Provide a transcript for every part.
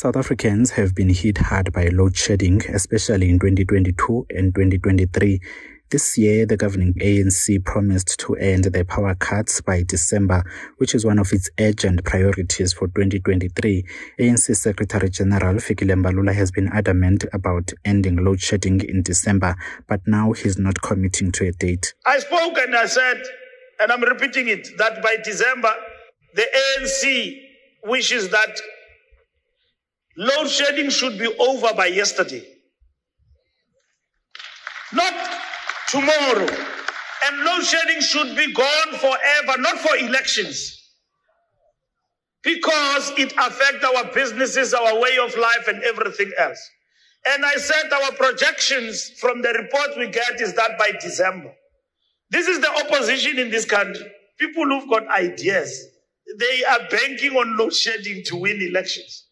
South Africans have been hit hard by load shedding, especially in 2022 and 2023. This year, the governing ANC promised to end the power cuts by December, which is one of its urgent priorities for 2023. ANC Secretary General Fikile Mbalula has been adamant about ending load shedding in December, but now he's not committing to a date. I spoke and I said, and I'm repeating it, that by December, the ANC wishes that load shedding should be over by yesterday. Not tomorrow. And load shedding should be gone forever, not for elections. Because it affects our businesses, our way of life, and everything else. And I said our projections from the report we get is that by December. This is the opposition in this country. People who've got ideas. They are banking on load shedding to win elections.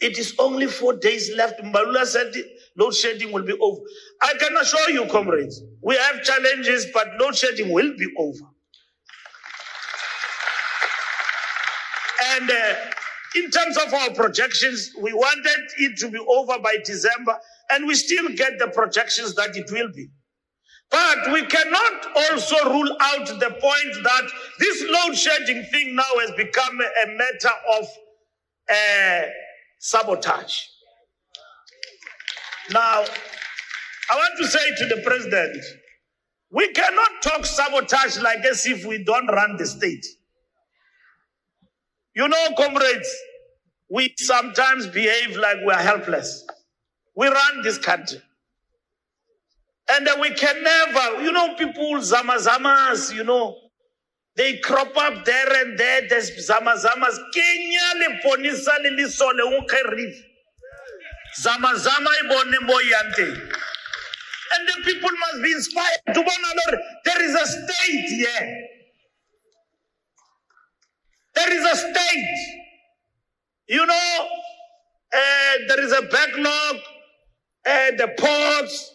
It is only four days left. Mbalula said load shedding will be over. I can assure you, comrades, we have challenges, but load shedding will be over. And uh, in terms of our projections, we wanted it to be over by December, and we still get the projections that it will be. But we cannot also rule out the point that this load shedding thing now has become a matter of uh, sabotage. Now, I want to say to the president, we cannot talk sabotage like as if we don't run the state. You know, comrades, we sometimes behave like we're helpless. We run this country. And we can never, you know, people, zamazamas, you know, they crop up there and there. There's zamazamas. Kenya le ponisa le le sole unkerif. Zamazama ibone moyante. And the people must be inspired to Lord, there is a state here. There is a state. You know, uh, there is a backlog, uh, the ports,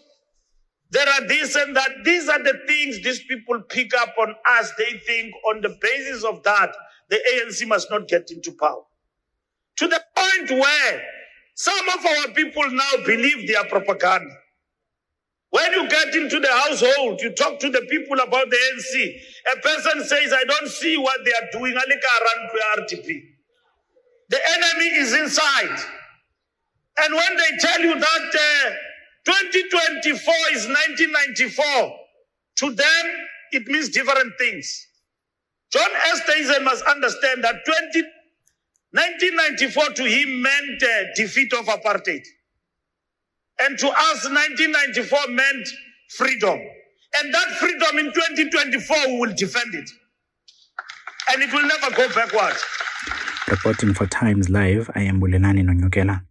there are this and that. These are the things these people pick up on us. They think on the basis of that, the ANC must not get into power. To the point where some of our people now believe their propaganda. When you get into the household, you talk to the people about the ANC. A person says, I don't see what they are doing. RTP. The enemy is inside. And when they tell you that uh, 2024 is 1994, to them, it means different things. John Steenhuisen must understand that 20, 1994 to him meant uh, defeat of apartheid. And to us, 1994 meant freedom. And that freedom in 2024, we will defend it. And it will never go backward. Reporting for Times Live, I am Bulelani Nonyukela.